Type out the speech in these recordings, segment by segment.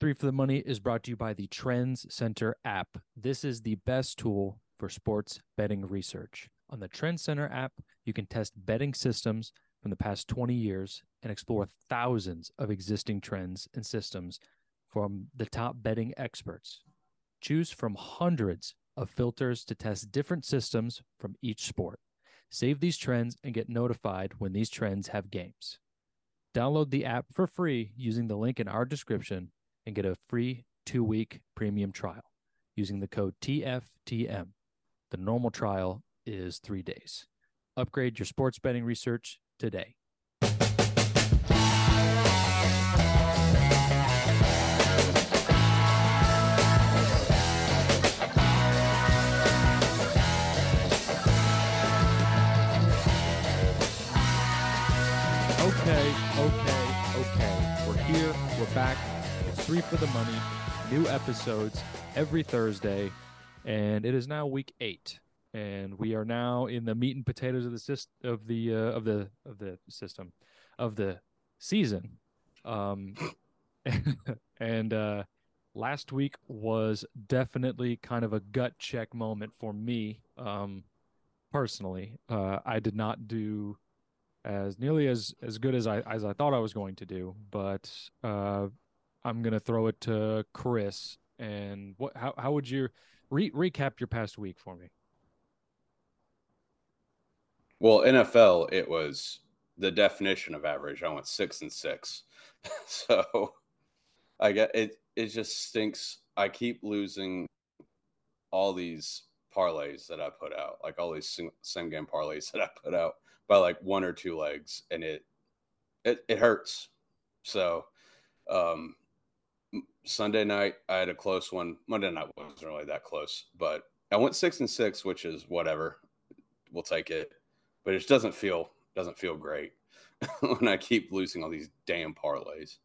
Three for the Money is brought to you by the Trends Center app. This is the best tool for sports betting research. On the Trends Center app, you can test betting systems from the past 20 years and explore thousands of existing trends and systems from the top betting experts. Choose from hundreds of filters to test different systems from each sport. Save these trends and get notified when these trends have games. Download the app for free using the link in our description and get a free two week premium trial using the code TFTM. The normal trial is three days. Upgrade your sports betting research today. Okay, okay, okay. We're here. We're back. Three for the money. New episodes every Thursday, and it is now week eight, and we are now in the meat and potatoes of the syst- of the uh, of the of the system of the season. Um, and uh, last week was definitely kind of a gut check moment for me. Um, personally, uh, I did not do as nearly as as good as I as I thought I was going to do, but uh, I'm gonna throw it to Chris. And what? How how would you re- recap your past week for me? Well, NFL, it was the definition of average. I went six and six, so I get it. It just stinks. I keep losing all these parlays that I put out, like all these same game parlays that I put out by like one or two legs, and it it, it hurts. So um, Sunday night I had a close one. Monday night wasn't really that close, but I went six and six, which is whatever. We'll take it, but it just doesn't feel doesn't feel great when I keep losing all these damn parlays.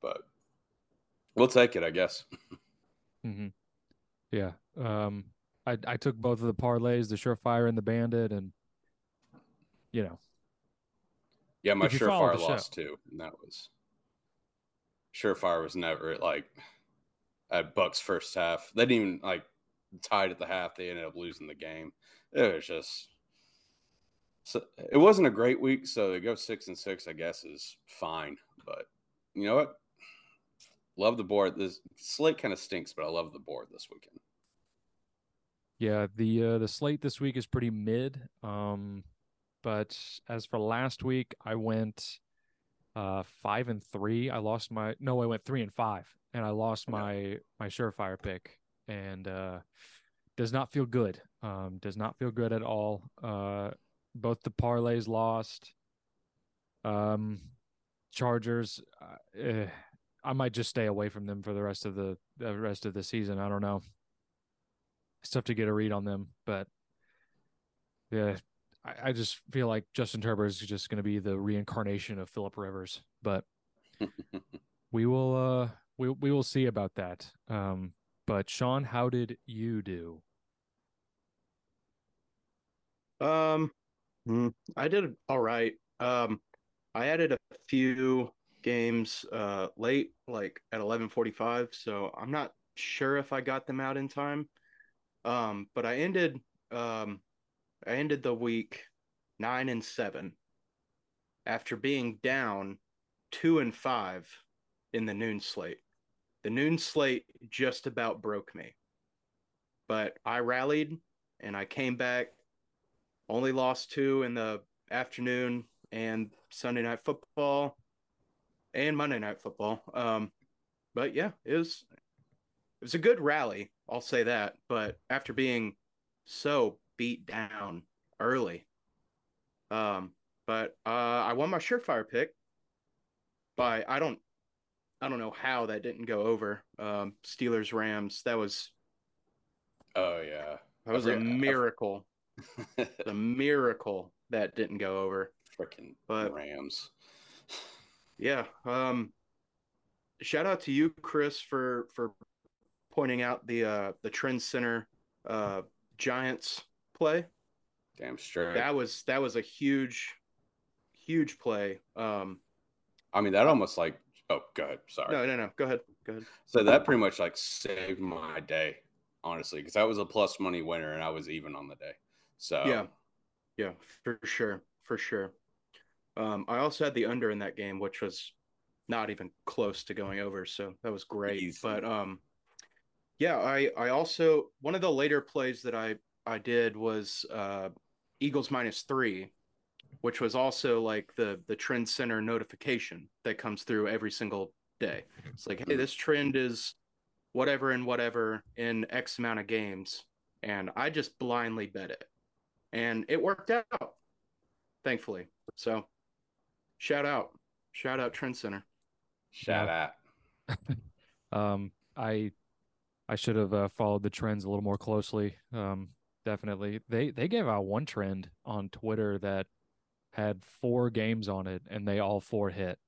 But we'll take it, I guess. Mm-hmm. Yeah. Um, I I took both of the parlays, the Surefire and the Bandit, and you know. Yeah, my Surefire lost too, and that was Surefire was never like at Bucks first half. They didn't even like tied at the half. They ended up losing the game. It was just so it wasn't a great week. So to go six and six, I guess, is fine. But you know what? Love the board. This slate kind of stinks, but I love the board this weekend. Yeah, the uh, the slate this week is pretty mid. Um, but as for last week, I went uh five and three. I lost my no, I went three and five, and I lost my my surefire pick, and uh, does not feel good. Um, does not feel good at all. Uh, both the parlays lost. Um, Chargers. Uh, eh, I might just stay away from them for the rest of the, the rest of the season. I don't know. It's tough to get a read on them, but yeah, I, I just feel like Justin Herbert is just going to be the reincarnation of Philip Rivers. But we will, uh, we we will see about that. Um, but Sean, how did you do? Um, hmm, I did all right. Um, I added a few games uh late, like at eleven forty five. So I'm not sure if I got them out in time. Um, but I ended um I ended the week nine and seven after being down two and five in the noon slate. The noon slate just about broke me. But I rallied and I came back. Only lost two in the afternoon and Sunday night football and Monday Night Football. Um, but yeah, it was it was a good rally. I'll say that. But after being so beat down early, um, but uh, I won my surefire pick by I don't I don't know how that didn't go over. Um, Steelers Rams. That was. Oh yeah, that was a miracle. a miracle that didn't go over. Freaking but Rams yeah. Um, shout out to you, Chris, for for pointing out the uh, the Trend Center uh, Giants play. Damn straight. That was that was a huge, huge play. Um, I mean, that almost like Oh, go ahead. Sorry. No, no, no. Go ahead. Go ahead. So that pretty much like saved my day, honestly, because that was a plus money winner and I was even on the day. So Yeah. Yeah, for sure. For sure. Um, I also had the under in that game, which was not even close to going over, so that was great. Easy. But um yeah, I I also one of the later plays that I I did was uh Eagles minus 3, which was also like the the trend center notification that comes through every single day. It's like, hey, this trend is whatever and whatever in X amount of games. And I just blindly bet it. And it worked out, thankfully. So shout out. Shout out Trend Center. shout out. Um, I I should have uh, followed the trends a little more closely. Um, definitely. They they gave out one trend on Twitter that had four games on it, and they all four hit.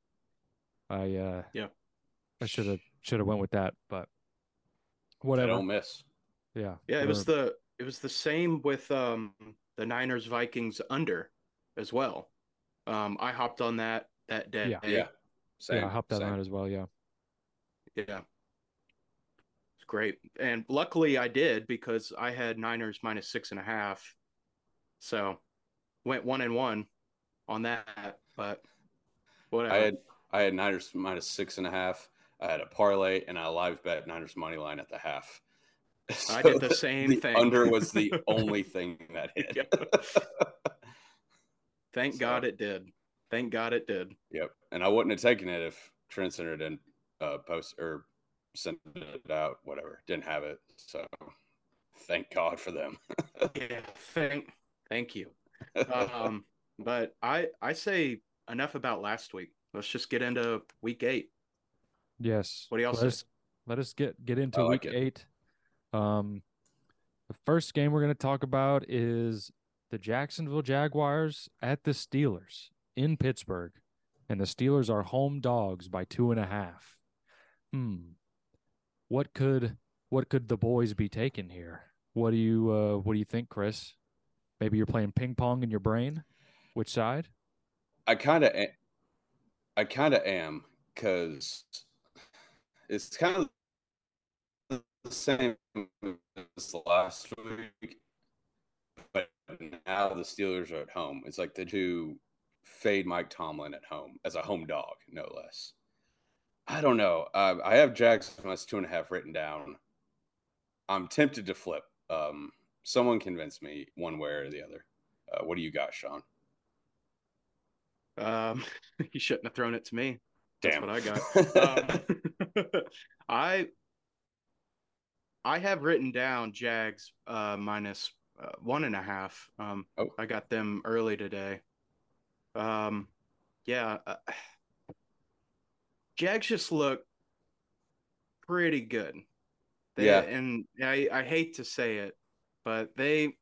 I uh, Yeah. I should have should have went with that, but I whatever. don't miss. Yeah, Yeah, it was the it was the same with um the Niners Vikings under as well. Um I hopped on that that day. Yeah. Yeah. Same. yeah. I hopped on that as well. Yeah. Yeah. Great. And luckily I did because I had Niners minus six and a half. So went one and one on that, but whatever. I had I had Niners minus six and a half. I had a parlay and I live bet Niners money line at the half. I did the same the thing. Under was the only thing that hit. Thank so- God it did. Thank God it did. Yep. And I wouldn't have taken it if Trend Center didn't uh, post or send it out, whatever. Didn't have it. So thank God for them. Yeah, thank thank you. Um but I I say enough about last week. Let's just get into week eight. Yes. What do y'all let say? Us, let us get get into like week it. eight. Um, the first game we're going to talk about is the Jacksonville Jaguars at the Steelers in Pittsburgh, and the Steelers are home dogs by two and a half. Hmm. What could what could the boys be taking here? What do you uh, what do you think, Chris? Maybe you're playing ping pong in your brain. Which side? I kind of, I kind of am because it's kind of the same as last week, but now the Steelers are at home. It's like the two fade Mike Tomlin at home as a home dog, no less. I don't know. Uh, I have Jags minus two and a half written down. I'm tempted to flip. Um, someone convince me one way or the other. Uh, what do you got, Sean? Um you shouldn't have thrown it to me. That's Damn. what I got. Um, I I have written down Jags uh, minus uh, one and a half. Um, Oh. I got them early today. Um, yeah, uh, Jags just look pretty good. They, Yeah. and I I hate to say it, but they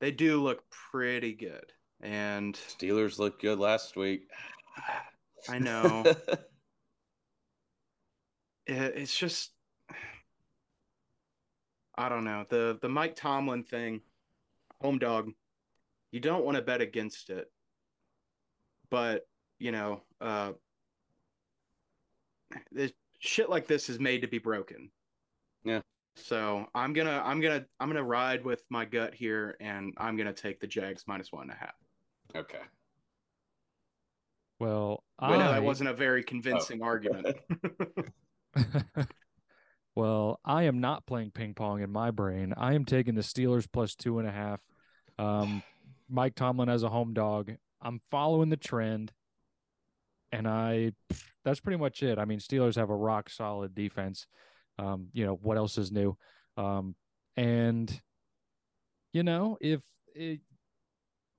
they do look pretty good. And Steelers looked good last week. I know. it, it's just I don't know the the Mike Tomlin thing, home dog. You don't want to bet against it, but you know, uh, this shit like this is made to be broken. Yeah. So I'm gonna I'm gonna I'm gonna ride with my gut here, and I'm gonna take the Jags minus one and a half. okay. Well, I know I that wasn't a very convincing argument. well, I am not playing ping pong in my brain. I am taking the Steelers plus two and a half. Um, Mike Tomlin as a home dog. I'm following the trend, and I that's pretty much it. I mean, Steelers have a rock solid defense. Um, you know what else is new? Um, and you know if it,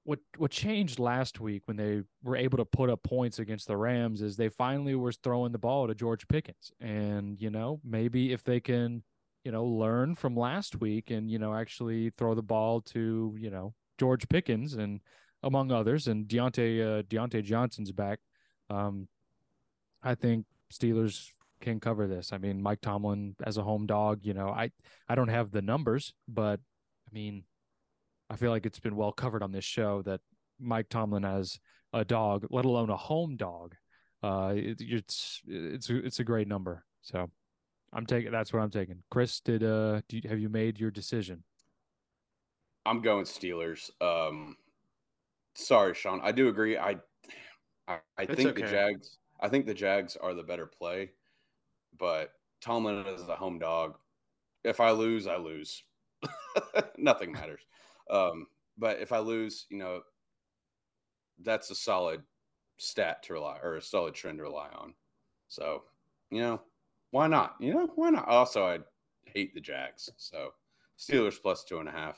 what what changed last week when they were able to put up points against the Rams is they finally was throwing the ball to George Pickens. And, you know, maybe if they can, you know, learn from last week and, you know, actually throw the ball to, you know, George Pickens and among others and Diontae uh, Diontae Johnson's back. Um I think Steelers can cover this. I mean, Mike Tomlin as a home dog, you know, I I don't have the numbers, but I mean, I feel like it's been well covered on this show that Mike Tomlin as a dog, let alone a home dog, uh, it, it's it's it's a great number. So I'm taking that's what I'm taking. Chris, did uh, you, have you made your decision? I'm going Steelers. Um, sorry, Sean. I do agree. I I, I think okay. the Jags. I think the Jags are the better play, but Tomlin is the home dog. If I lose, I lose. Nothing matters. Um, but if I lose, you know, that's a solid stat to rely or a solid trend to rely on. So, you know, why not? You know, why not? Also, I hate the Jags. So Steelers plus two and a half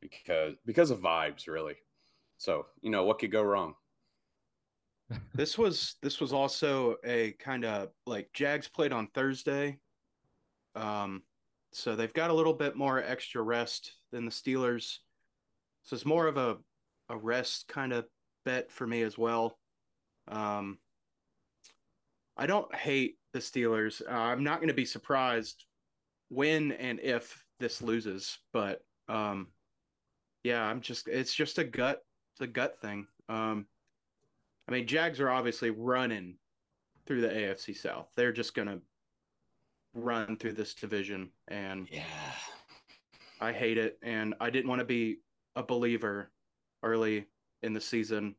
because because of vibes, really. So, you know, what could go wrong? This was this was also a kind of like Jags played on Thursday. Um so they've got a little bit more extra rest than the Steelers. So it's more of a a rest kind of bet for me as well. Um I don't hate the Steelers. Uh, I'm not going to be surprised when and if this loses, but um yeah, I'm just it's just a gut a gut thing. Um I mean, Jags are obviously running through the AFC South. They're just going to run through this division and yeah. I hate it and I didn't want to be a believer early in the season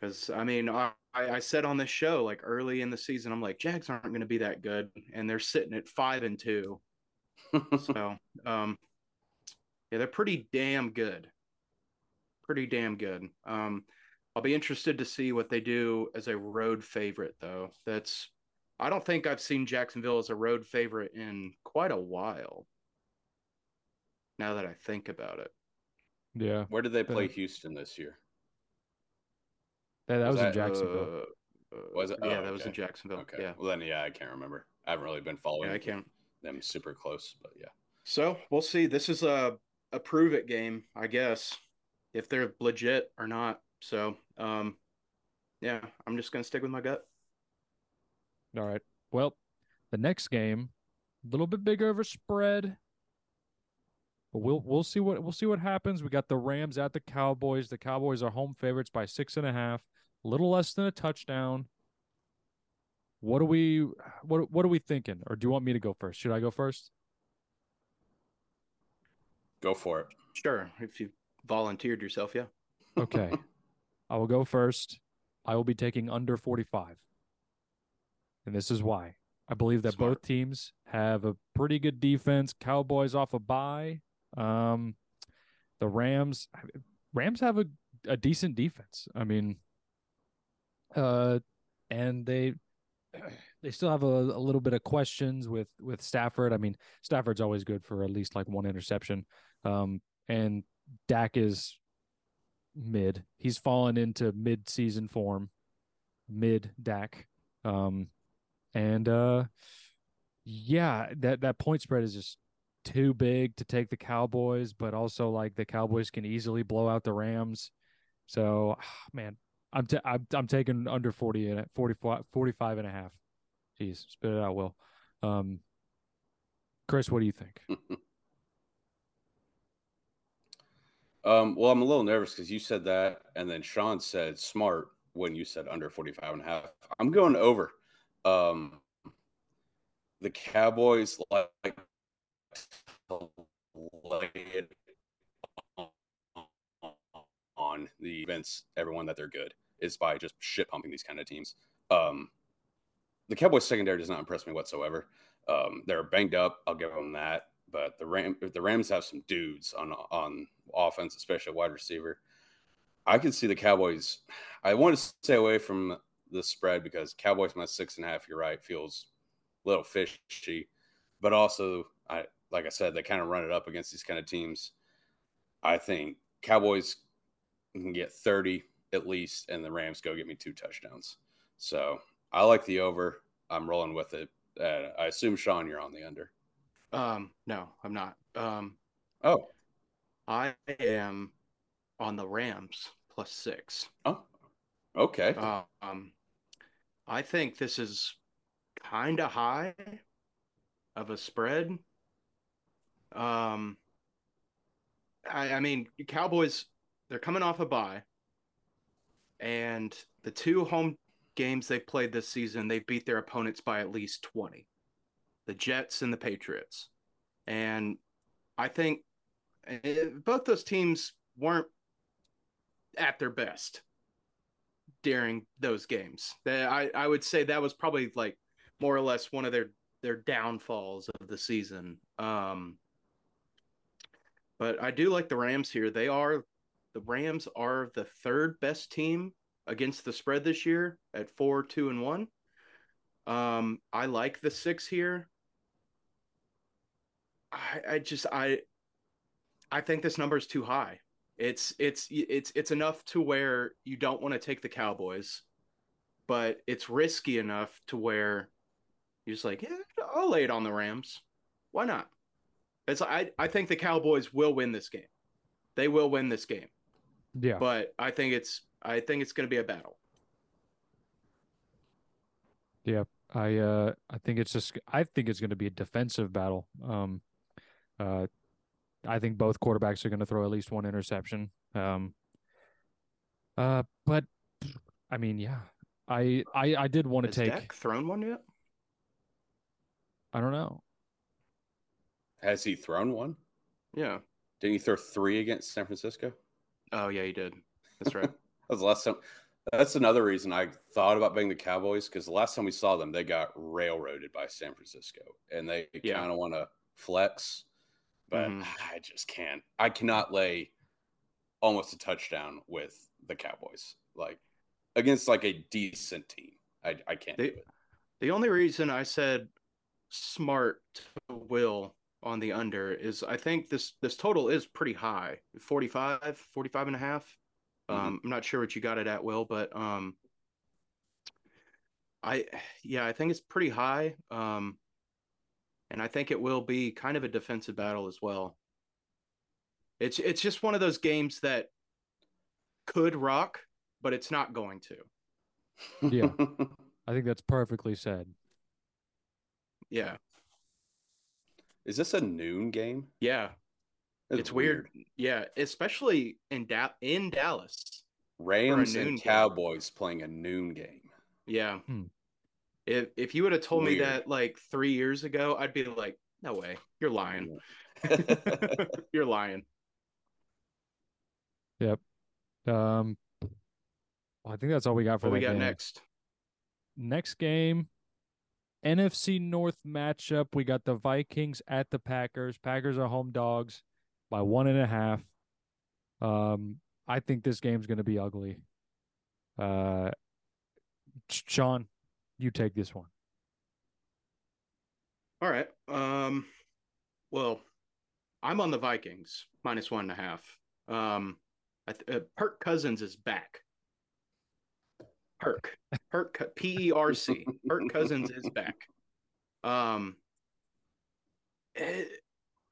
cuz I mean, I I said on this show like early in the season I'm like Jags aren't going to be that good and they're sitting at 5 and 2. so, um yeah, they're pretty damn good. Pretty damn good. Um I'll be interested to see what they do as a road favorite, though. That's I don't think I've seen Jacksonville as a road favorite in quite a while. Now that I think about it. Yeah. Where did they play Houston this year? Yeah, that was, was that, in Jacksonville. Uh, was it? Oh, yeah, that okay. was in Jacksonville. Okay. Yeah. Well, then, yeah, I can't remember. I haven't really been following. Yeah, I can't. Them super close, but yeah. So we'll see. This is a a prove it game, I guess, if they're legit or not. So, um, yeah, I'm just gonna stick with my gut. All right. Well, the next game, a little bit bigger of a spread, but we'll we'll see what we'll see what happens. We got the Rams at the Cowboys. The Cowboys are home favorites by six and a half, a little less than a touchdown. What are we what what are we thinking? Or do you want me to go first? Should I go first? Go for it. Sure. If you volunteered yourself, yeah. Okay. I will go first. I will be taking under 45. And this is why. I believe that Smart. both teams have a pretty good defense. Cowboys off a bye. Um, the Rams Rams have a, a decent defense. I mean, uh, and they they still have a, a little bit of questions with with Stafford. I mean, Stafford's always good for at least like one interception. Um, and Dak is mid. He's fallen into mid season form, mid Dak. Um, and uh, yeah, that that point spread is just too big to take the Cowboys, but also like the Cowboys can easily blow out the Rams. So, man, I'm t- I'm, I'm taking under 40 and 45, 45 and a half. Jeez, spit it out, Will. Um, Chris, what do you think? Um, well, I'm a little nervous because you said that, and then Sean said smart when you said under 45 and a half. I'm going over. Um, the Cowboys like on the events, everyone that they're good is by just shit pumping these kind of teams. Um, the Cowboys secondary does not impress me whatsoever. Um, they're banged up. I'll give them that. But the Ram, the Rams have some dudes on on offense, especially wide receiver. I could see the Cowboys. I want to stay away from the spread because Cowboys my six and a half. You're right, feels a little fishy, but also I like I said, they kind of run it up against these kind of teams. I think Cowboys can get 30 at least, and the Rams go get me two touchdowns. So I like the over. I'm rolling with it. Uh, I assume Sean, you're on the under. Um, no, I'm not. Um, oh, I am on the Rams plus six. Oh, okay. Um, I think this is kind of high of a spread. Um, I, I mean, Cowboys, they're coming off a bye, and the two home games they've played this season, they've beat their opponents by at least 20. The Jets and the Patriots. And I think eh, both those teams weren't at their best during those games. I, I would say that was probably like more or less one of their their downfalls of the season. Um, but I do like the Rams here. They are the Rams are the third best team against the spread this year at four, two, and one. Um, I like the six here. I, I just I I think this number is too high. It's it's it's it's enough to where you don't want to take the Cowboys, but it's risky enough to where you're just like, yeah, I'll lay it on the Rams. Why not? It's I I think the Cowboys will win this game. They will win this game. Yeah. But I think it's I think it's going to be a battle. Yeah. I uh I think it's just I think it's going to be a defensive battle. Um uh I think both quarterbacks are going to throw at least one interception. Um uh but I mean, yeah. I I I did want to take Dak thrown one yet? I don't know. Has he thrown one? Yeah. Didn't he throw three against San Francisco? Oh yeah, he did. That's right. that was the last time. That's another reason I thought about being the Cowboys because the last time we saw them, they got railroaded by San Francisco, and they Yeah. kind of want to flex, but Mhm. I just can't. I cannot lay almost a touchdown with the Cowboys, like against like a decent team. I I can't They- do it. The only reason I said smart to Will on the under is I think this this total is pretty high 45 45 and a half um I'm not sure what you got it at Will but um I yeah I think it's pretty high um and I think it will be kind of a defensive battle as well it's it's just one of those games that could rock but it's not going to Yeah. I think that's perfectly said. yeah Is this a noon game? yeah That's it's weird. Yeah, especially in da- in Dallas. Rams noon and game. Cowboys playing a noon game. Yeah. Hmm. If if you would have told me that like three years ago, I'd be like, no way, you're lying. you're lying. Yep. Um I think that's all we got for What we got game. next? Next game, NFC North matchup. We got the Vikings at the Packers. Packers are home dogs by one and a half. Um, I think this game's going to be ugly. Uh, Sean, you take this one. All right. Um, well, I'm on the Vikings minus one and a half. Um, I th- uh, Perk Cousins is back. Perk, Perk, P E R C. Perk Cousins is back. Um, eh,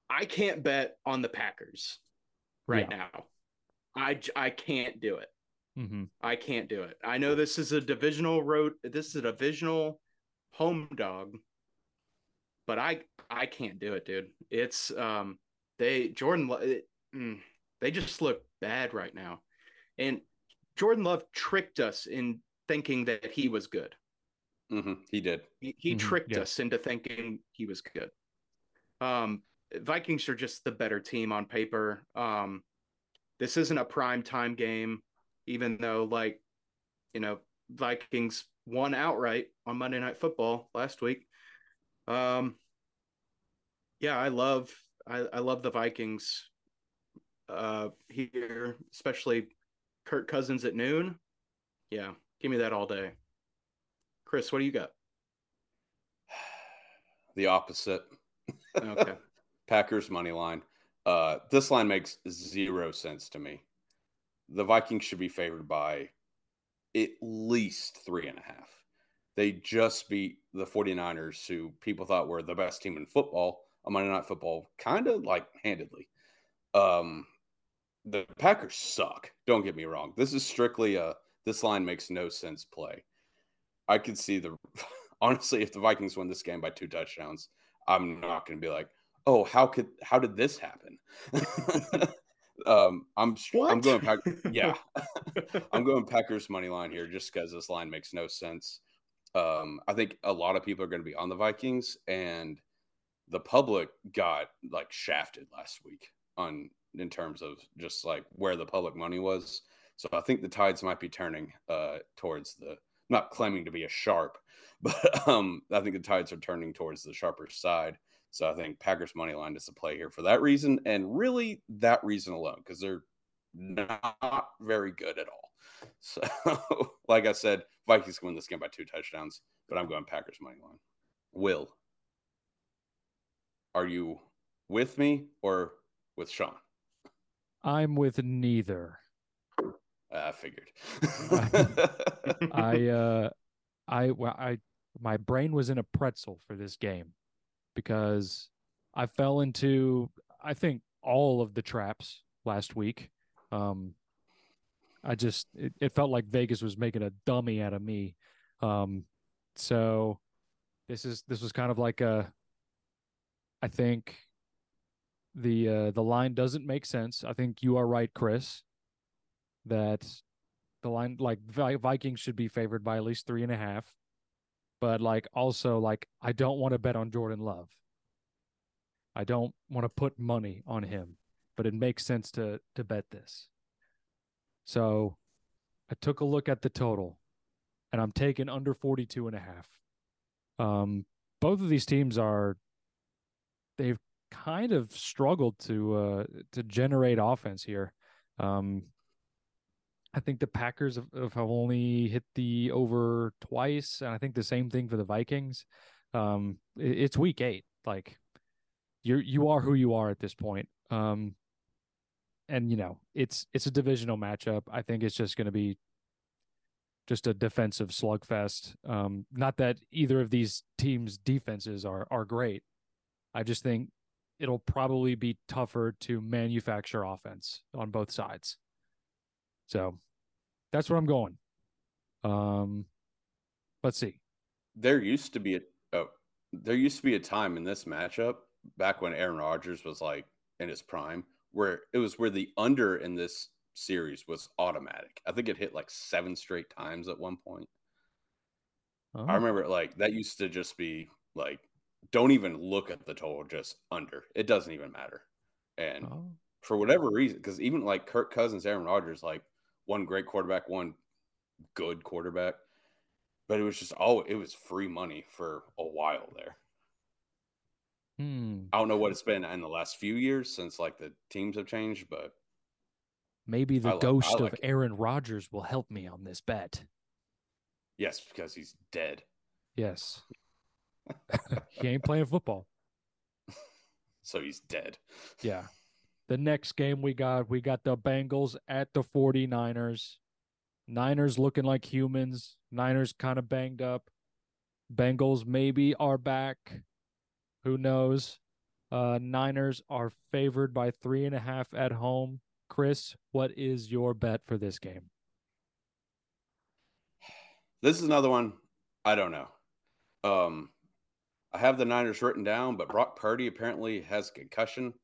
I can't bet on the Packers right Yeah. now. I I can't do it. Mm-hmm. I can't do it. I know this is a divisional road. This is a divisional home dog, but I I can't do it, dude. It's um they Jordan Lo- it, mm, they just look bad right now, and Jordan Love tricked us in thinking that he was good. hmm He did. He, he Mhm, tricked yeah. us into thinking he was good. Um, Vikings are just the better team on paper. Um, this isn't a prime time game, even though, like, you know, Vikings won outright on Monday Night Football last week. Um, yeah, I love I, I love the Vikings uh, here, especially Kirk Cousins at noon. Yeah, give me that all day. Chris, what do you got? The opposite. Okay. Packers money line. Uh, this line makes zero sense to me. The Vikings should be favored by at least three and a half. They just beat the 49ers, who people thought were the best team in football on Monday Night Football, kind of like handedly. Um, the Packers suck. Don't get me wrong. This is strictly a this line makes no sense play. I could see the honestly, if the Vikings win this game by two touchdowns, I'm not going to be like, oh, how could how did this happen? Um, I'm What? I'm going Pack. Yeah, I'm going Packers money line here just because this line makes no sense. Um, I think a lot of people are going to be on the Vikings, and the public got like shafted last week on in terms of just like where the public money was. So I think the tides might be turning uh, towards the not claiming to be a sharp, but um, I think the tides are turning towards the sharper side. So I think Packers money line is a play here for that reason, and really that reason alone, because they're not very good at all. So, like I said, Vikings can win this game by two touchdowns, but I'm going Packers money line. Will, are you with me or with Sean? I'm with neither. I figured. I uh I well, I my brain was in a pretzel for this game because I fell into I think all of the traps last week. Um I just it, it felt like Vegas was making a dummy out of me. Um so this is this was kind of like a I think the uh the line doesn't make sense. I think you are right, Chris, that the line like Vikings should be favored by at least three and a half. But like also like I don't want to bet on Jordan Love. I don't want to put money on him, but it makes sense to to bet this. So I took a look at the total and I'm taking under 42 and a half. Um both of these teams are they've kind of struggled to uh to generate offense here. Um I think the Packers have, have only hit the over twice, and I think the same thing for the Vikings. Um, it, it's week eight. Like you you are who you are at this point. Um, and you know it's it's a divisional matchup. I think it's just going to be just a defensive slugfest. Um, not that either of these teams' defenses are are great. I just think it'll probably be tougher to manufacture offense on both sides. So that's where I'm going. Um, let's see. there used to be a oh, there used to be a time in this matchup back when Aaron Rodgers was like in his prime where it was where the under in this series was automatic. I think it hit like seven straight times at one point. Oh, I remember like that used to just be like don't even look at the total, just under. It doesn't even matter. And oh, for whatever reason, because even like Kirk Cousins, Aaron Rodgers, like one great quarterback, one good quarterback, but it was just oh, it was free money for a while there. hmm. I don't know what it's been in the last few years since like the teams have changed, but Maybe the like- ghost like of it. Aaron Rodgers will help me on this bet. yes, because he's dead. Yes. he ain't playing football. So he's dead. Yeah. The next game we got, we got the Bengals at the 49ers. Niners looking like humans. Niners kind of banged up. Bengals maybe are back. Who knows? Uh, Niners are favored by three and a half at home. Chris, what is your bet for this game? This is another one. I don't know. Um, I have the Niners written down, but Brock Purdy apparently has concussion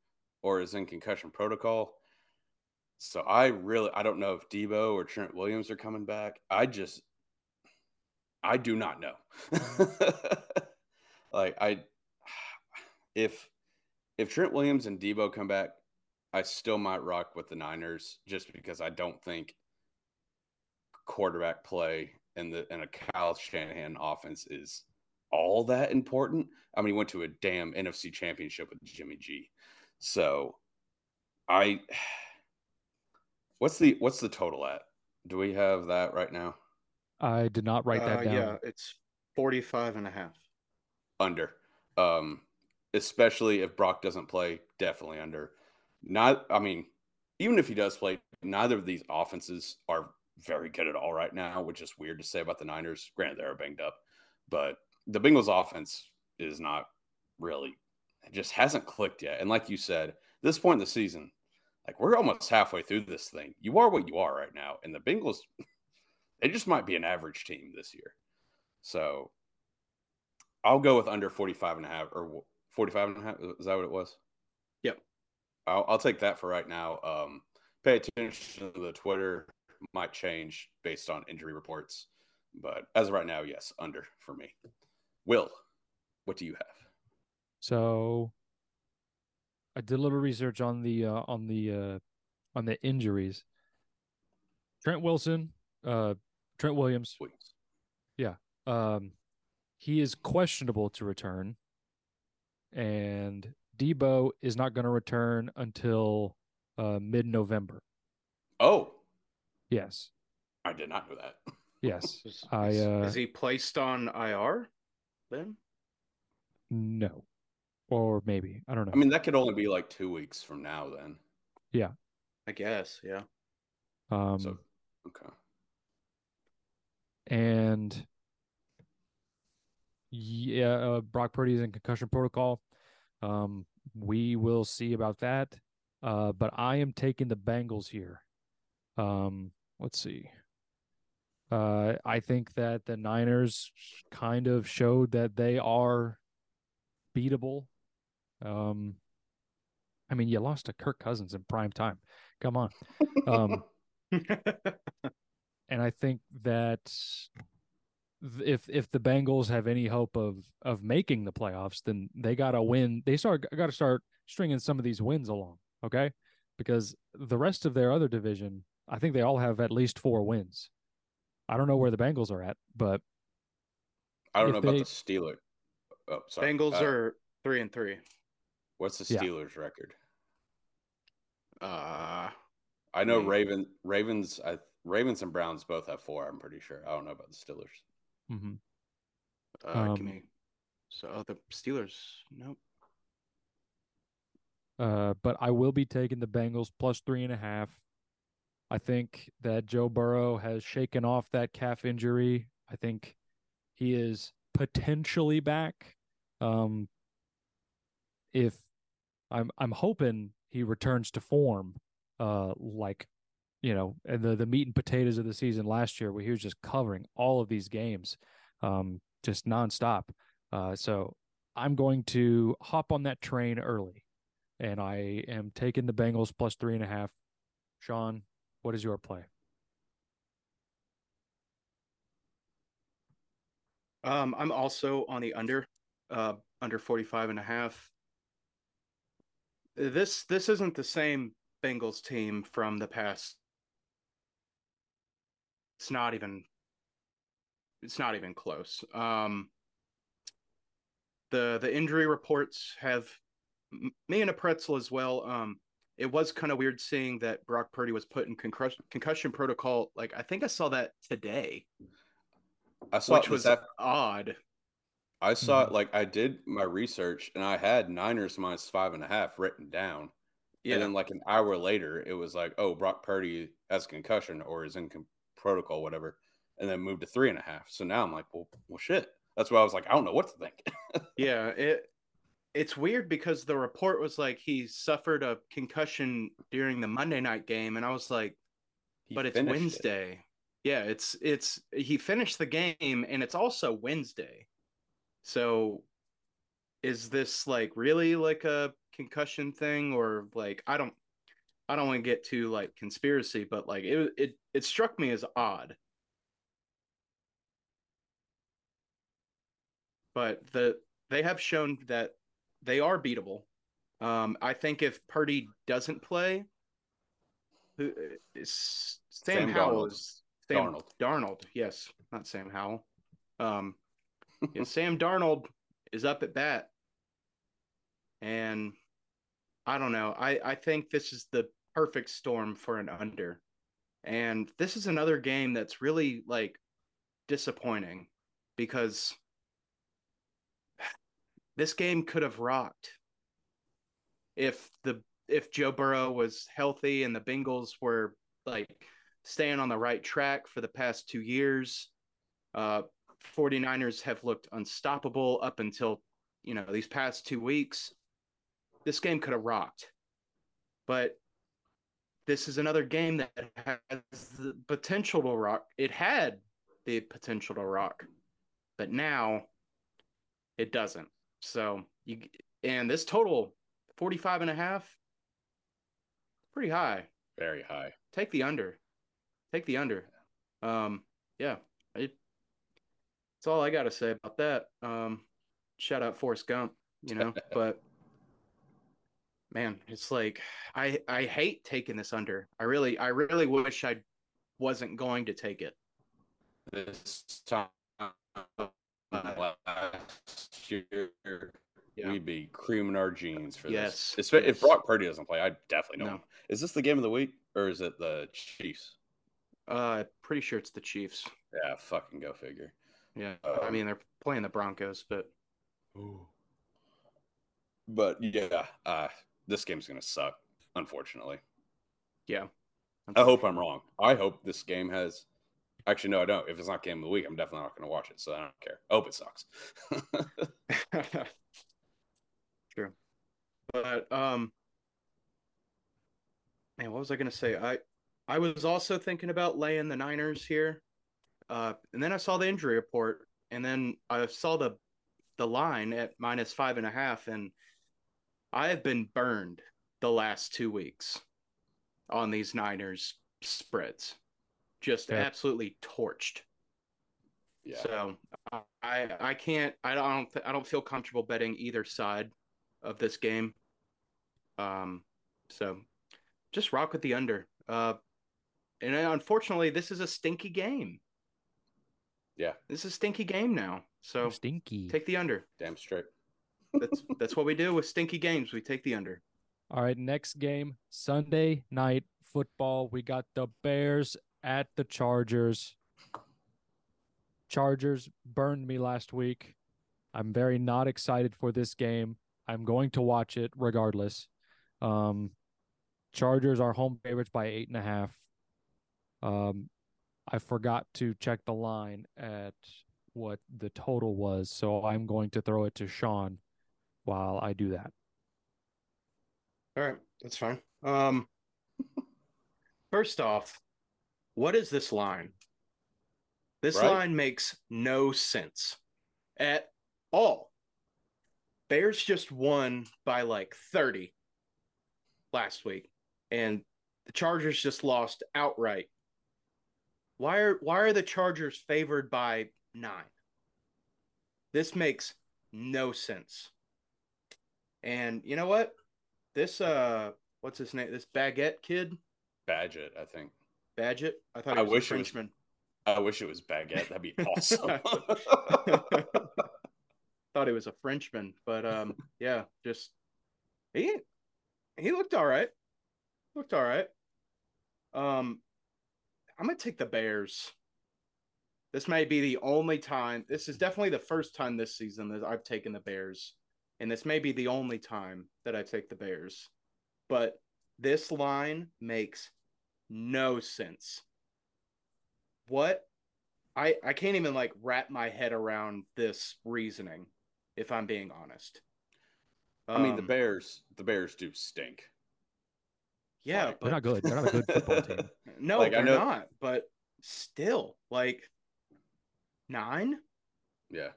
or is in concussion protocol. So I really I don't know if Deebo or Trent Williams are coming back. I just I do not know. like I if if Trent Williams and Deebo come back, I still might rock with the Niners just because I don't think quarterback play in the in a Kyle Shanahan offense is all that important. I mean, he went to a damn NFC championship with Jimmy G. So I what's the what's the total at? Do we have that right now? I did not write that Uh, down. Yeah, it's 45 and a half. Under. Um especially if Brock doesn't play, definitely under. Not I mean, even if he does play, neither of these offenses are very good at all right now, which is weird to say about the Niners. Granted, they're banged up, but the Bengals offense is not really it just hasn't clicked yet. And like you said, this point in the season, like we're almost halfway through this thing. You are what you are right now. And the Bengals, they just might be an average team this year. So I'll go with under 45 and a half or 45 and a half. Is that what it was? Yep. I'll, I'll take that for right now. Um, pay attention to the Twitter. Might change based on injury reports, but as of right now, yes, under for me. Will, what do you have? So I did a little research on the uh, on the uh, on the injuries. Trent Wilson, uh, Trent Williams, Williams. um, he is questionable to return, and Deebo is not going to return until uh, mid November. Oh, Yes, I did not know that. yes. Is, I, uh, is he placed on IR then? No, or maybe I don't know. I mean, that could only be like two weeks from now. Then, Yeah, I guess, yeah. um, so okay. and yeah, uh, Brock Purdy is in concussion protocol. Um, we will see about that. Uh, but I am taking the Bengals here. Um, let's see. Uh, I think that the Niners kind of showed that they are beatable. Um, I mean, you lost to Kirk Cousins in prime time. Come on. Um, and I think that if if the Bengals have any hope of of making the playoffs, then they got to win. They start got to start stringing some of these wins along, okay? Because the rest of their other division, I think they all have at least four wins. I don't know where the Bengals are at, but I don't If know about the Steelers. Oh, sorry. Bengals Uh, are three and three. What's the Yeah. Steelers record? Uh I know Hmm. Raven, Ravens, I, Ravens and Browns both have four. I'm pretty sure. I don't know about the Steelers. mhm. uh Um, give me so oh, the Steelers. Nope. Uh, but I will be taking the Bengals plus three and a half. I think that Joe Burrow has shaken off that calf injury. I think he is potentially back. Um, if I'm, I'm hoping he returns to form, uh, like, you know, and the the meat and potatoes of the season last year, where he was just covering all of these games, um, just nonstop. Uh, so I'm going to hop on that train early and I am taking the Bengals plus three and a half. Sean, what is your play? Um, I'm also on the under, uh, under 45 and a half. This this isn't the same Bengals team from the past. It's not even. It's not even close. Um, the the injury reports have me and a pretzel as well. Um, it was kind of weird seeing that Brock Purdy was put in concussion concussion protocol. Like I think I saw that today, I saw which it was this af- odd. I saw Mhm. it like I did my research and I had Niners minus five and a half written down. Yeah. And then like an hour later, it was like, oh, Brock Purdy has concussion or is in con- protocol, whatever, and then moved to three and a half. So now I'm like, well, well, shit. That's why I was like, I don't know what to think. Yeah, it it's weird because the report was like he suffered a concussion during the Monday night game, and I was like, He but it's finished it. Wednesday. Yeah, it's it's he finished the game, and it's also Wednesday. So, is this like really like a concussion thing, or like I don't I don't want to get too like conspiracy, but like it it it struck me as odd. But the they have shown that they are beatable. Um, I think if Purdy doesn't play, who is Sam, Sam Howell Darnold. is Sam Darnold. Darnold. Yes, not Sam Howell. Um, yeah, Sam Darnold is up at bat, and I don't know. I I think this is the perfect storm for an under, and this is another game that's really like disappointing because this game could have rocked if the if Joe Burrow was healthy and the Bengals were like staying on the right track for the past 2 years. Uh 49ers have looked unstoppable up until, you know, these past 2 weeks. This game could have rocked. But this is another game that has the potential to rock. It had the potential to rock. But now it doesn't. So you and this total 45 and a half pretty high Very high. Take the under. Take the under. Um, yeah, it, that's all I got to say about that. Um, shout out Forrest Gump, you know, but man, it's like I I hate taking this under. I really I really wish I wasn't going to take it. This time last year, Yeah. we'd be creaming our jeans for Yes, this. Yes. If Brock Purdy doesn't play, I definitely know. No. Is this the game of the week or is it the Chiefs? Uh, pretty sure it's the Chiefs. Yeah, fucking go figure. Yeah, I Um, mean they're playing the Broncos, but But yeah, uh, this game's gonna suck. Unfortunately, yeah. I hope I'm wrong. I hope this game has. Actually, no, I don't. If it's not game of the week, I'm definitely not gonna watch it. So I don't care. I hope it sucks. True. But um man, what was I gonna say? I I was also thinking about laying the Niners here. Uh and then I saw the injury report and then I saw the the line at minus five and a half and I have been burned the last two weeks on these Niners spreads. Just Yeah. absolutely torched. yeah, So I I can't I don't I don't feel comfortable betting either side of this game. Um, so just rock with the under. Uh, and unfortunately, this is a stinky game. Yeah. this is a stinky game now. So Stinky. take the under. damn straight. That's that's what we do with stinky games. We take the under. All right, next game, Sunday night football. We got the Bears at the Chargers. Chargers burned me last week. I'm very not excited for this game. I'm going to watch it regardless. Um, Chargers are home favorites by eight and a half. Um, I forgot to check the line at what the total was, so I'm going to throw it to Sean while I do that. All right, that's fine. Um, first off, what is this line? This Right. line makes no sense at all. Bears just won by like 30 last week, and the Chargers just lost outright. Why are why are the Chargers favored by nine? This makes no sense. And you know what? This uh what's his name? This baguette kid? Badget, I think. Badgett? I thought I he was wish a it was- Frenchman. I wish it was baguette. That'd be awesome. thought he was a Frenchman, but um, yeah, just he he looked all right. Looked all right. Um, I'm gonna take the Bears. This may be the only time. This is definitely the first time this season that I've taken the Bears, and this may be the only time that I take the Bears. But this line makes no sense. What? I I can't even like wrap my head around this reasoning, if I'm being honest. I mean, the Um, Bears, the Bears do stink. Yeah, Like, They're but not good. They're not a good football team. no, Like, I they're know- not. But still, like nine Yeah,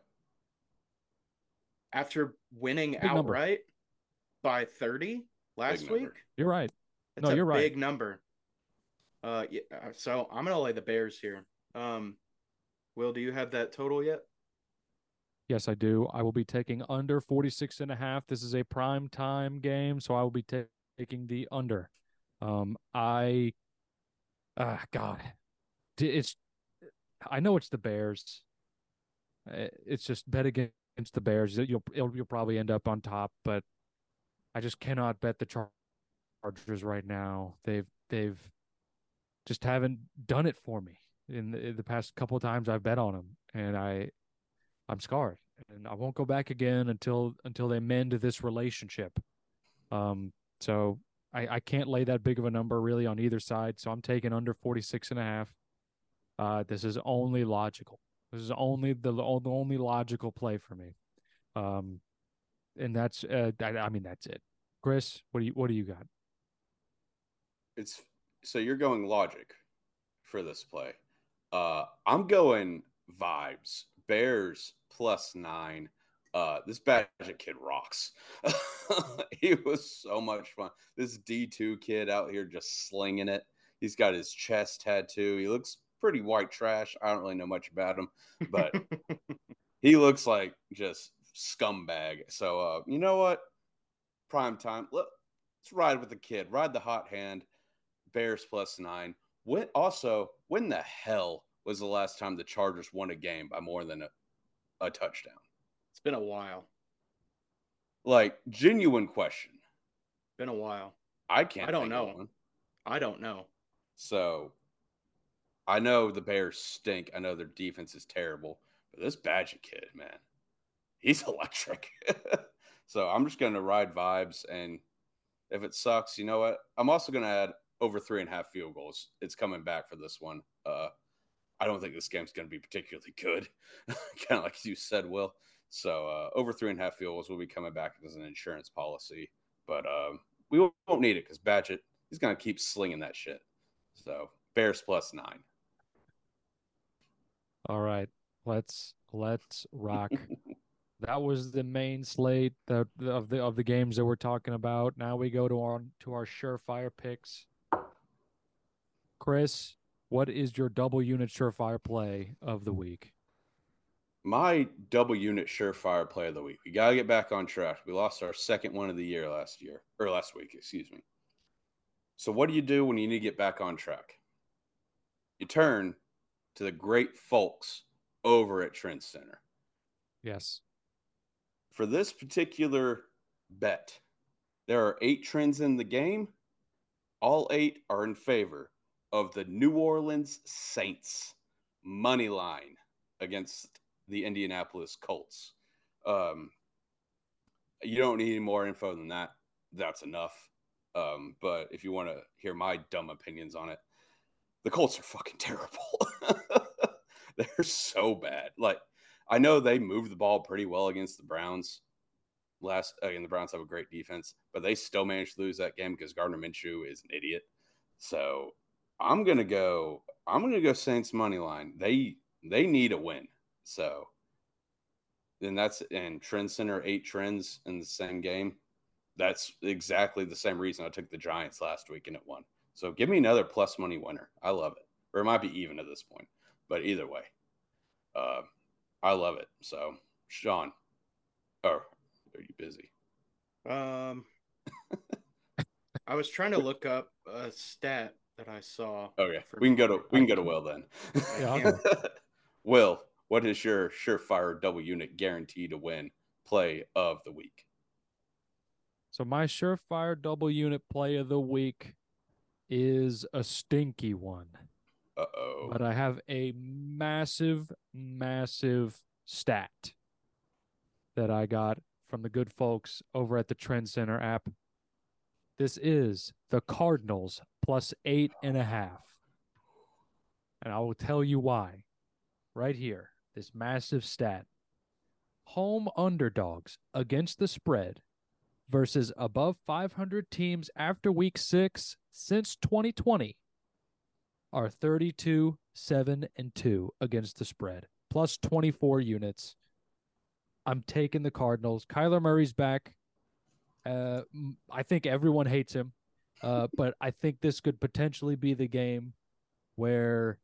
after winning Big number. outright by thirty last number. week. You're right. That's No, a you're right. big number. Uh, yeah. So I'm gonna lay the Bears here. Um, Will, do you have that total yet? Yes, I do. I will be taking under 46 and a half. This is a prime time game, so I will be ta- taking the under. Um, I, ah, God, it's, I know it's the Bears. Uh, It's just bet against the Bears. You'll, you'll, probably end up on top, but I just cannot bet the Chargers right now. They've, they've just haven't done it for me in the, in the past couple times I've bet on them, and I, I'm scarred, and I won't go back again until until they mend this relationship. Um, so I, I can't lay that big of a number really on either side. So I'm taking under 46 and a half. Uh, this is only logical. This is only the, the only logical play for me. Um, and that's uh, I, I mean that's it. Chris, what do you what do you got? it's so you're going logic for this play. Uh, I'm going vibes. Bears plus nine, Uh, this Bagent kid rocks. he was so much fun. This D2 kid out here just slinging it. He's got his chest tattoo. He looks pretty white trash. I don't really know much about him, but he looks like just scumbag. So, uh, you know what? Prime time. Let's ride with the kid. Ride the hot hand. Bears plus nine. When also, when the hell was the last time the Chargers won a game by more than a, a touchdown? It's been a while. Like genuine question. Been a while. I can't. I don't know. I don't know. So, I know the Bears stink. I know their defense is terrible, but this Bagent kid, man, he's electric. so I'm just going to ride vibes, and if it sucks, you know what? I'm also going to add over three and a half field goals. It's coming back for this one. Uh, I don't think this game's going to be particularly good, kind of like you said, Will. So uh, over three and a half field goals will be coming back as an insurance policy, but um, we won't need it because Bagent he's going to keep slinging that shit. So Bears plus nine. All right, let's let's rock. that was the main slate that of the of the games that we're talking about. Now we go to our to our surefire picks. Chris, what is your double unit surefire play of the week? My double unit surefire play of the week. We got to get back on track. We lost our second one of the year last year, or last week, excuse me. So, what do you do when you need to get back on track? You turn to the great folks over at Trend Center. Yes. For this particular bet, there are eight trends in the game. All eight are in favor of the New Orleans Saints money line against the Indianapolis Colts. Um, you don't need any more info than that. That's enough. Um, but if you want to hear my dumb opinions on it, the Colts are fucking terrible. They're so bad. Like I know they moved the ball pretty well against the Browns last. Again, the Browns have a great defense, but they still managed to lose that game because Gardner Minshew is an idiot. So I'm gonna go. I'm gonna go Saints money line. They they need a win. So then that's and Trend Center eight trends in the same game. That's exactly the same reason I took the Giants last week and it won. So give me another plus money winner. I love it. Or it might be even at this point, but either way, uh, I love it. So Sean, oh, are you busy? Um, I was trying to look up a stat that I saw. Okay, we can go to we can go to Will then. Yeah. Will, what is your surefire double unit guarantee to win play of the week? So my surefire double unit play of the week is a stinky one. Uh oh. But I have a massive, massive stat that I got from the good folks over at the Trend Center app. This is the Cardinals plus eight and a half. And I will tell you why right here. This massive stat. Home underdogs against the spread versus above 500 teams after week six since 2020 are 32, 7, and 2 against the spread, plus 24 units. I'm taking the Cardinals. Kyler Murray's back. Uh, I think everyone hates him, uh, but I think this could potentially be the game where.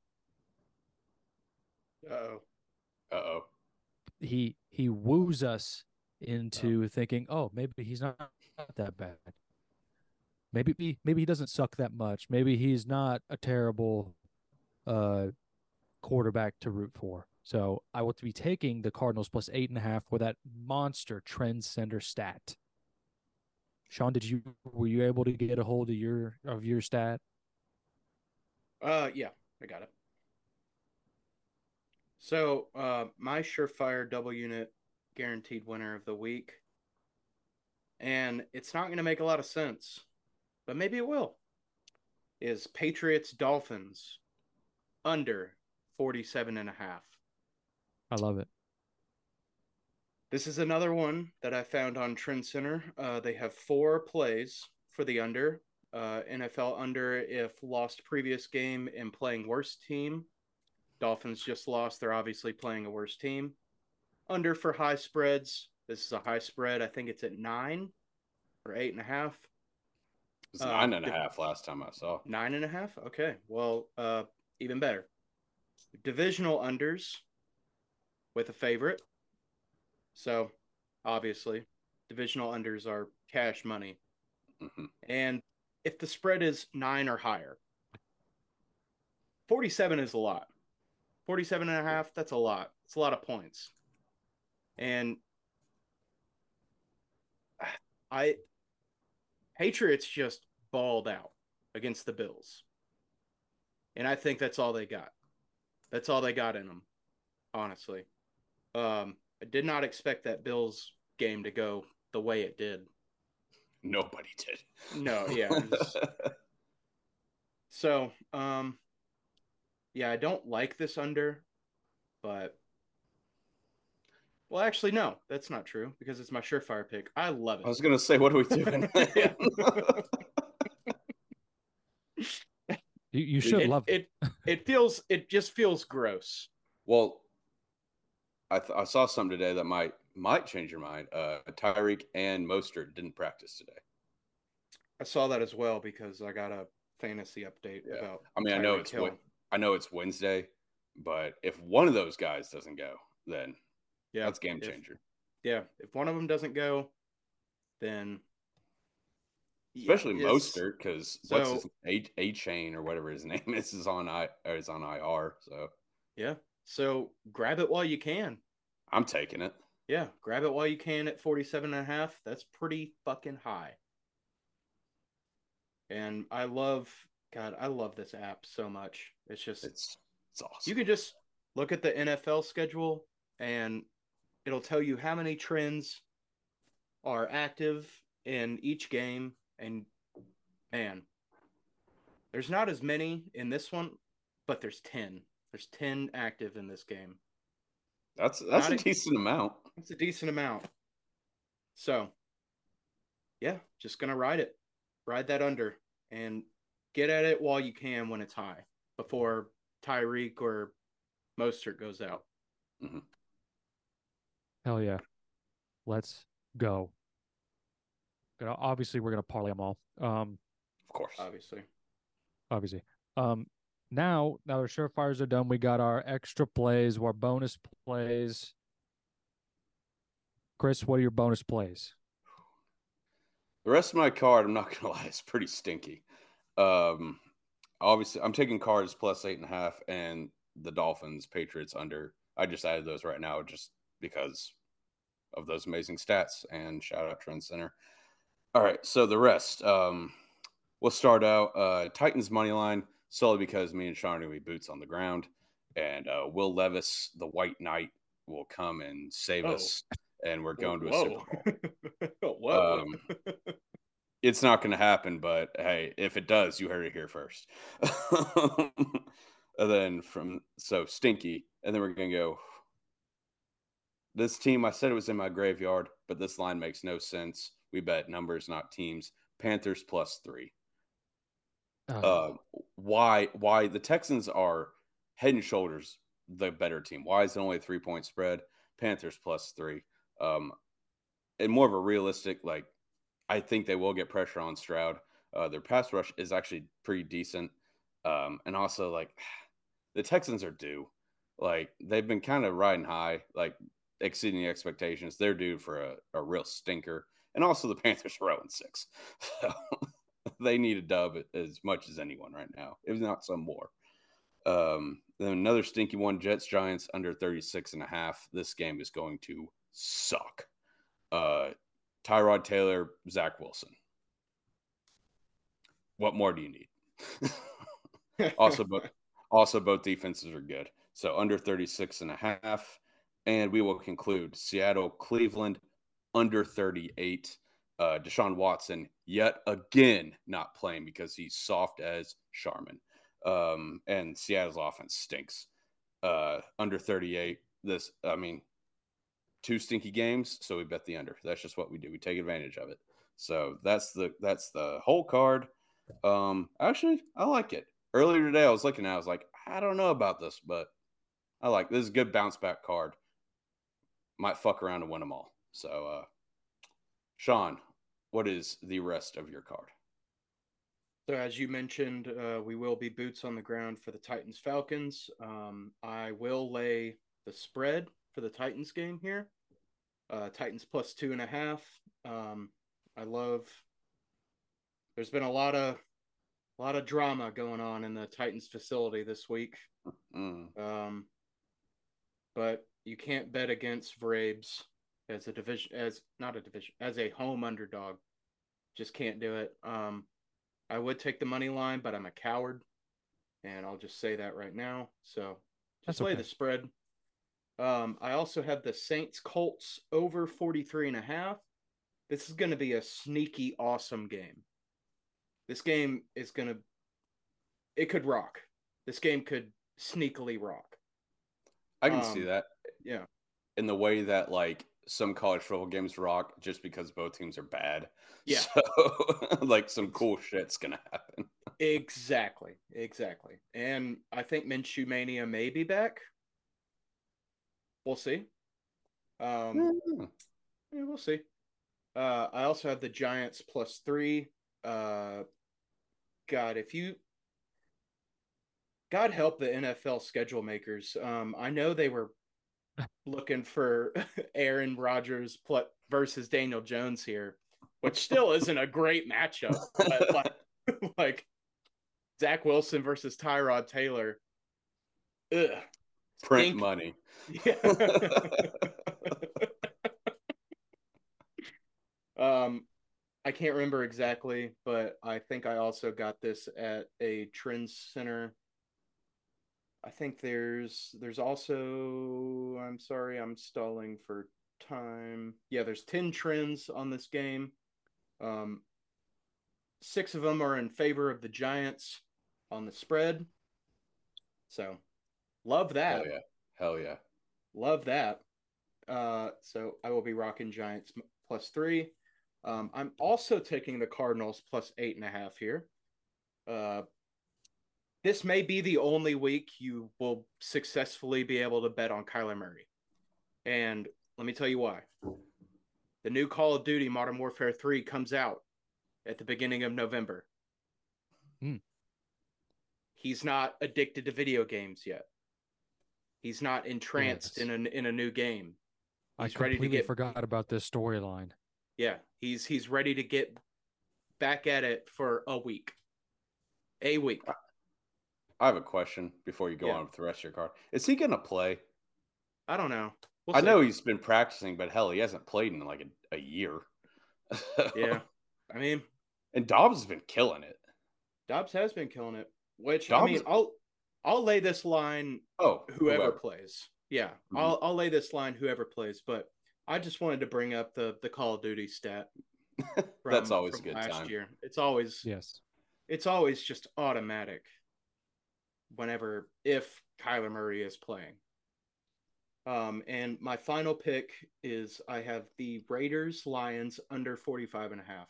oh. Uh oh. He he woos us into oh. thinking, oh, maybe he's not that bad. Maybe maybe he doesn't suck that much. Maybe he's not a terrible uh, quarterback to root for. So I will be taking the Cardinals plus eight and a half for that monster trend center stat. Sean, did you were you able to get a hold of your of your stat? Uh yeah, I got it. So uh my surefire double unit guaranteed winner of the week. And it's not going to make a lot of sense, but maybe it will. Is Patriots Dolphins under 47 and a half. I love it. This is another one that I found on Trend Center. Uh, they have four plays for the under. Uh, NFL under if lost previous game and playing worst team. Dolphins just lost. They're obviously playing a worse team under for high spreads This is a high spread. I think it's at nine or eight and a half. It was Uh, nine and a the- half last time I saw. Nine and a half. Okay. Well, uh, even better. Divisional unders with a favorite. So, obviously, divisional unders are cash money. hmm And if the spread is nine or higher, 47 is a lot. 47 and a half, that's a lot. It's a lot of points. And I, Patriots just balled out against the Bills. And I think that's all they got. That's all they got in them, honestly. Um, I did not expect that Bills game to go the way it did. Nobody did. No, yeah. So, um, yeah, I don't like this under, but well, actually, no, that's not true because it's my surefire pick. I love it. I was gonna say, what are we doing? You, you should it, love it. it. It feels. It just feels gross. well, I th- I saw something today that might might change your mind. Uh, Tyreek and Mostert didn't practice today. I saw that as well because I got a fantasy update Yeah. about. I mean, I know it's Hill. Wed- I know it's Wednesday, but if one of those guys doesn't go, then yeah, that's game if- changer. yeah, if one of them doesn't go, then yeah, Especially it's- Mostert, because what's his A Achane or whatever his name is is on I or is on IR. So Yeah, so grab it while you can. I'm taking it. Yeah, grab it while you can at 47 and a half. That's pretty fucking high. And I love God, I love this app so much. It's just It's it's awesome. you can just look at the NFL schedule and it'll tell you how many trends are active in each game and man there's not as many in this one but there's 10 there's 10 active in this game that's that's not a a- decent amount. it's a decent amount so yeah just gonna ride it ride that under and get at it while you can when it's high before Tyreek or Mostert goes out Hell yeah. Let's go. Gonna- Obviously, we're gonna parlay them all. Um, Of course. obviously obviously. Um, now, now our surefires are done. We got our extra plays, our bonus plays. Chris, what are your bonus plays? The rest of my card, I'm not gonna lie, it's pretty stinky. Um, obviously, I'm taking cards plus eight and a half, and the Dolphins, Patriots under. I just added those right now just because of those amazing stats. And shout out Trend Center. All right, so the rest. Um, we'll start out uh, Titans money line solely because me and Sean are gonna be boots on the ground, and uh, Will Levis, the White Knight, will come and save Oh. us, and we're going to a Super Bowl. Whoa. Um, it's not going to happen, but hey, if it does, you heard it here first. and then from so stinky, and then we're going to go. This team, I said it was in my graveyard, but this line makes no sense. We bet numbers, not teams. Panthers plus three. Uh, Uh, why? Why the Texans are head and shoulders the better team? Why is it only a three point spread? Panthers plus three. Um, and more of a realistic, like I think they will get pressure on Stroud. Uh, their pass rush is actually pretty decent, um, and also like the Texans are due. Like they've been kind of riding high, like exceeding the expectations. They're due for a, a real stinker, and also the Panthers are 0 6. So they need a dub as much as anyone right now, if not some more. Um, then another stinky one, Jets Giants under 36 and a half. This game is going to suck. Uh, Tyrod Taylor, Zach Wilson. What more do you need? also, both also both defenses are good. So under 36 and a half. And we will conclude Seattle, Cleveland under 38. Uh, Deshaun Watson yet again not playing because he's soft as Charmin. Um, and Seattle's offense stinks. Uh, under 38. This, I mean, two stinky games, so we bet the under. That's just what we do. We take advantage of it. So that's the that's the whole card. Um, actually, I like it. Earlier today, I was looking at. I was like, I don't know about this, but I like this is a good bounce back card. Might fuck around and win them all. So, uh, Sean, what is the rest of your card? So, as you mentioned, uh, we will be boots on the ground for the Titans Falcons. Um, I will lay the spread for the Titans game here. Uh, Titans plus two and a half. Um, I love. There's been a lot of, a lot of drama going on in the Titans facility this week. Mm. Um, but you can't bet against Vrabes as a division, as not a division, as a home underdog. Just can't do it. Um, I would take the money line, but I'm a coward, and I'll just say that right now. So just That's play okay. the spread. Um, I also have the Saints Colts over 43 and a half. This is going to be a sneaky awesome game. This game is going to it could rock. This game could sneakily rock. I can see Um, that Yeah. in the way that like some college football games rock just because both teams are bad. Yeah. So, like some cool shit's gonna happen. Exactly. Exactly. And I think Minshew Mania may be back. We'll see. Um Mm. yeah, we'll see. Uh I also have the Giants plus three. Uh God, if you God help the NFL schedule makers. Um I know they were looking for Aaron Rodgers pl- versus Daniel Jones here, which still isn't a great matchup. But like, like Zach Wilson versus Tyrod Taylor. Ugh. Print Stink. money. Yeah. um, I can't remember exactly, but I think I also got this at a trend center. I think there's there's also I'm sorry, I'm stalling for time. Yeah, there's 10 trends on this game. Um six of them are in favor of the Giants on the spread. So, love that. Hell yeah. Hell yeah. Love that. Uh, so I will be rocking Giants plus three. Um, I'm also taking the Cardinals plus eight and a half here. Uh, this may be the only week you will successfully be able to bet on Kyler Murray. And let me tell you why. The new Call of Duty Modern Warfare 3 comes out at the beginning of November. Hmm. He's not addicted to video games yet. He's not entranced Yes. in a in a new game. I He's ready to completely get forgot about this storyline. yeah, he's he's ready to get back at it for a week. A week. I have a question before you go Yeah. on with the rest of your card. Is he gonna play? I don't know. We'll I see. know he's been practicing, but hell, he hasn't played in like a, a year. Yeah. I mean, And Dobbs has been killing it. Dobbs has been killing it. Which Dobbs- I mean, I'll I'll lay this line Oh, whoever plays. Yeah, Mhm. I'll I'll lay this line whoever plays. But I just wanted to bring up the the Call of Duty stat. That's from- always a good last time. Year. It's always Yes. it's always just automatic. Whenever if Kyler Murray is playing. Um, and my final pick is I have the Raiders Lions under 45 and a half.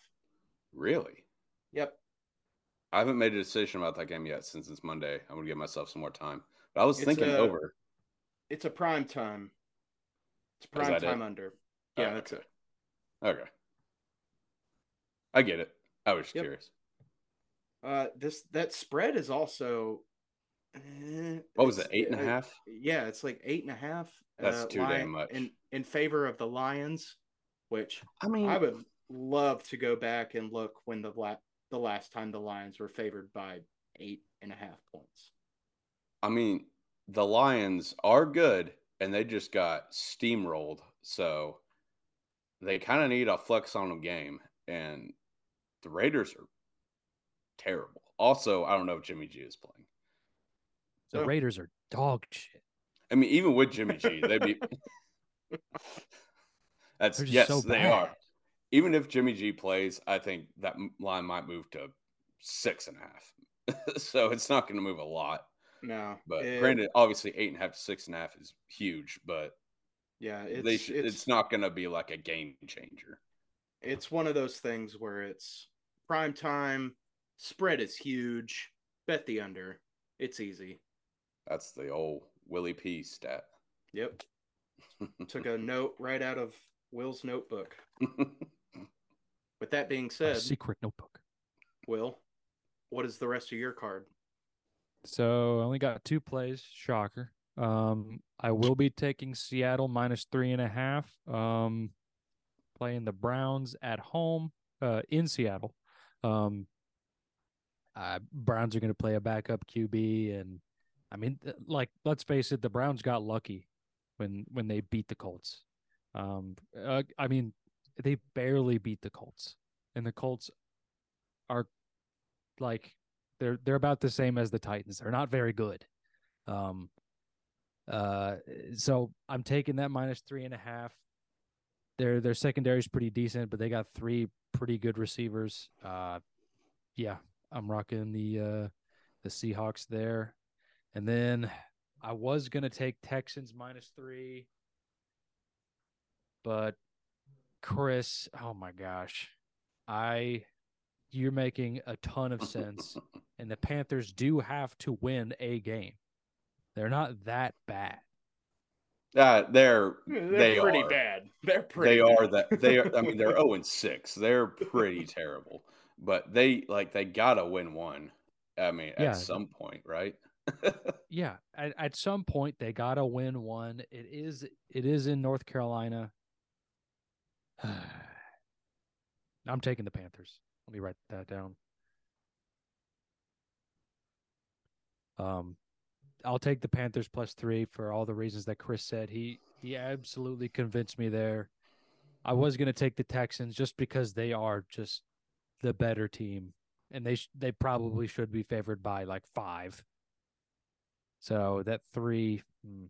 Really? Yep. I haven't made a decision about that game yet since it's Monday. I'm gonna give myself some more time. But I was It's, thinking uh, over. It's a prime time. It's Oh, prime that it? time under. Oh, Yeah, that's okay. it. Okay. I get it. I was just Yep. curious. Uh, this that spread is also. eh, What was it? Eight and a uh. Yeah, it's like eight and a half. That's uh, too damn much. in in favor of the Lions, which I mean, I would love to go back and look when the the last time the Lions were favored by eight and a half points. I mean, the Lions are good, and they just got steamrolled. So they kind of need a flex on them game, and the Raiders are terrible. Also, I don't know if Jimmy G is playing. The So- Raiders are dog shit. I mean, even with Jimmy G, they'd be. That's They're yes, so they are. Even if Jimmy G plays, I think that line might move to six and a half. so it's not going to move a lot. No, But it- granted, obviously, eight and a half to six and a half is huge, but yeah, it's sh- it's, it's not going to be like a game changer. it's one of those things where it's prime time, spread is huge, bet the under, it's easy. That's the old Willie P stat. Yep. Took a note right out of Will's notebook. With that being said, secret notebook. Will, what is the rest of your card? So I only got two plays. Shocker. Um, I will be taking Seattle minus three and a half. Um, playing the Browns at home. Uh, in Seattle. Um, uh, Browns are going to play a backup QB, and I mean, like, let's face it, the Browns got lucky when when they beat the Colts. Um, uh, I mean, they barely beat the Colts, and the Colts are like they're they're about the same as the Titans. They're not very good. Um, uh, so I'm taking that minus three and a half. Their their secondary is pretty decent, but they got three pretty good receivers. Uh, yeah, I'm rocking the uh the Seahawks there, and then I was gonna take Texans minus three, but Chris, oh my gosh, I you're making a ton of sense, and the Panthers do have to win a game. They're not that bad. Uh, they're They're they pretty are. bad. They're pretty They bad. are that they are. I mean, they're zero and six. They're pretty terrible. But they like they gotta win one. I mean, Yeah. at some point, right? Yeah, at, at some point they gotta win one. It is it is in North Carolina. I'm taking the Panthers. Let me write that down. Um, I'll take the Panthers plus three for all the reasons that Chris said. He he absolutely convinced me there. I was gonna take the Texans just because they are just the better team, and they sh- they probably should be favored by like five. So that three, hmm,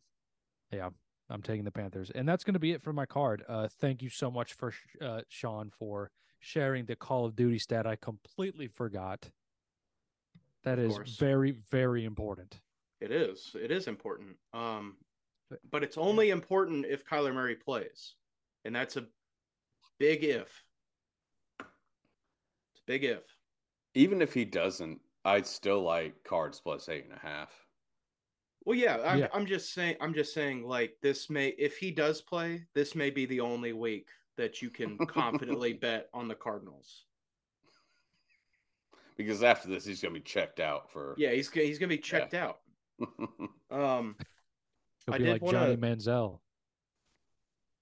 yeah, I'm taking the Panthers, and that's going to be it for my card. Uh, thank you so much for sh- uh, Sean for sharing the Call of Duty stat. I completely forgot. That Of is course. very very important. It is. It is important. Um, But- but it's only important if Kyler Murray plays, and that's a big if. It's a big if. Even if he doesn't, I'd still like cards plus eight and a half. Well, yeah, I'm, Yeah. I'm just saying. I'm just saying. Like this may, if he does play, this may be the only week that you can confidently bet on the Cardinals. Because after this, he's gonna be checked out for. Yeah, he's he's gonna be checked out. Um, He'll I be did like wanna- Johnny Manziel.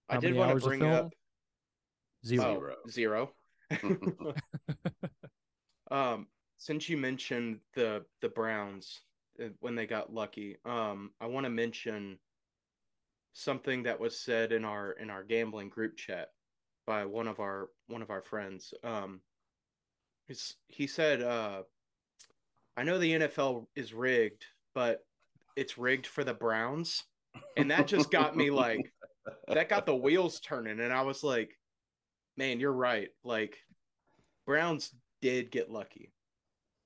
I did want to bring up Zero. oh, zero. um, since you mentioned the the Browns when they got lucky, um, I want to mention something that was said in our in our gambling group chat by one of our one of our friends. Um, he said, uh, "I know the NFL is rigged, but it's rigged for the Browns," and that just got me like that got the wheels turning, and I was like, "Man, you're right." Like Browns did get lucky,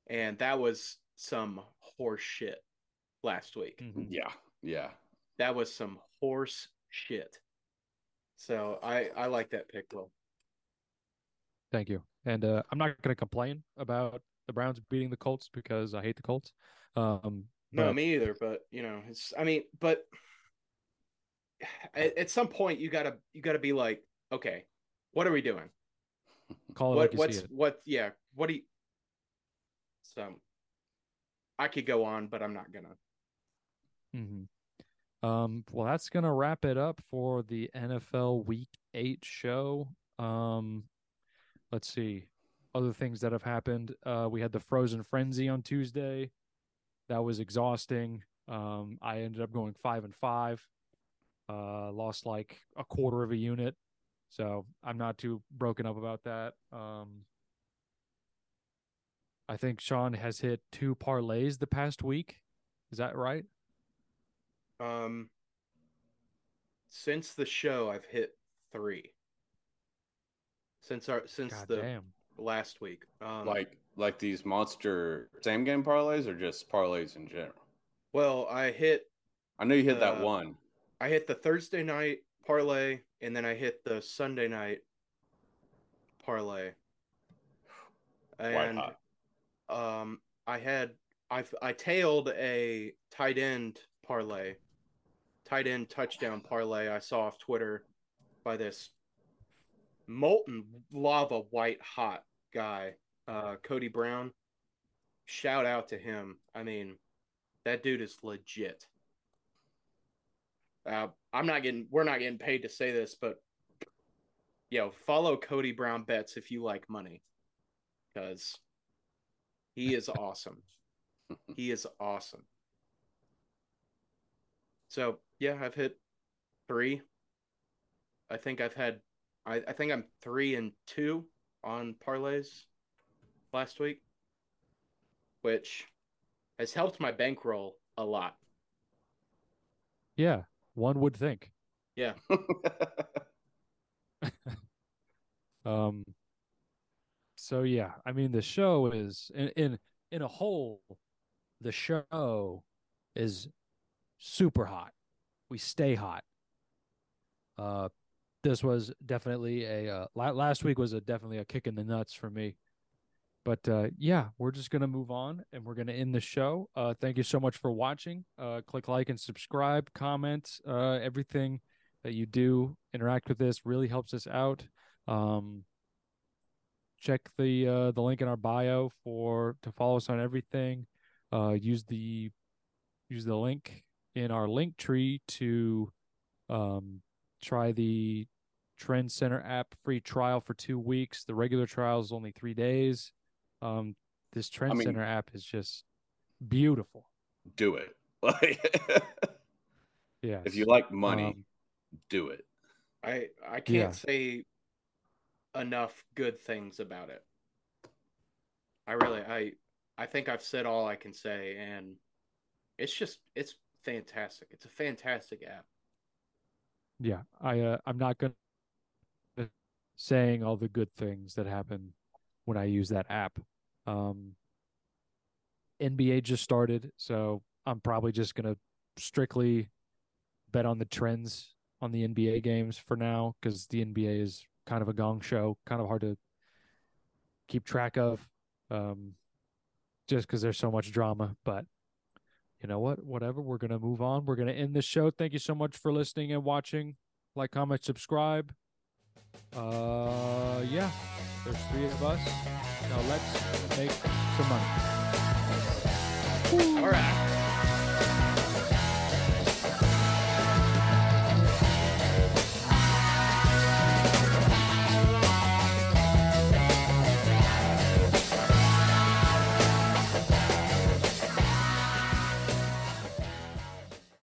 and that was some horse shit last week. Mhm. yeah, yeah. That was some horse shit. So I I like that pick, Will. Thank you. And uh, I'm not going to complain about the Browns beating the Colts because I hate the Colts. Um, No, but- me either. But you know, it's. I mean, but at, at some point you gotta you gotta be like, okay, what are we doing? call it What like you what's see it. what? Yeah, what do you? So I could go on, but I'm not gonna. Mm-hmm. Um, well, that's gonna wrap it up for the NFL Week Eight show. Um, let's see, other things that have happened. Uh, we had the Frozen Frenzy on Tuesday. That was exhausting. Um, I ended up going five and five. Uh, lost like a quarter of a unit, so I'm not too broken up about that. Um, I think Sean has hit two parlays the past week. Is that right? Um, since the show, I've hit three. Since our since God the damn. last week, um, like like these monster same game parlays or just parlays in general. well, I hit I know you hit that Uh, one. I hit the Thursday night parlay, and then I hit the Sunday night parlay. White And hot. Um, I had I've I tailed a tight end parlay, tight end touchdown parlay I saw off Twitter by this molten lava white hot guy, uh, Cody Brown. Shout out to him. I mean, that dude is legit. Uh, I'm not getting, we're not getting paid to say this, but yo, follow Cody Brown bets if you like money, because he is awesome. he is awesome. So yeah, I've hit three. I think I've had I, I think I'm three and two on parlays last week, which has helped my bankroll a lot. Yeah, one would think. Yeah. um. So yeah, I mean the show is in in in a whole, the show is super hot. We stay hot. Uh, this was definitely a uh, last week was a definitely a kick in the nuts for me. But uh, yeah, we're just gonna move on and we're gonna end the show. Uh, thank you so much for watching. Uh, click like and subscribe, comment, uh, everything that you do. Interact with this really helps us out. Um, check the uh, the link in our bio for to follow us on everything. Uh, use the use the link in our link tree to um, try the Trend Center app free trial for two weeks. The regular trial is only three days. Um, this Trend I mean, Center app is just beautiful. Do it. Like, yeah. If you like money, um, do it. I I can't yeah. say enough good things about it. I really I I think I've said all I can say and it's just it's fantastic. It's a fantastic app. Yeah, I uh, I'm not going to saying all the good things that happen when I use that app. Um, NBA just started, so I'm probably just going to strictly bet on the trends on the NBA games for now because the NBA is kind of a gong show, kind of hard to keep track of, um, just because there's so much drama. But you know what? Whatever. We're to move on. We're to end the show. Thank you so much for listening and watching. Like, comment, subscribe. Uh, yeah, there's three of us. Now let's make some money. All right.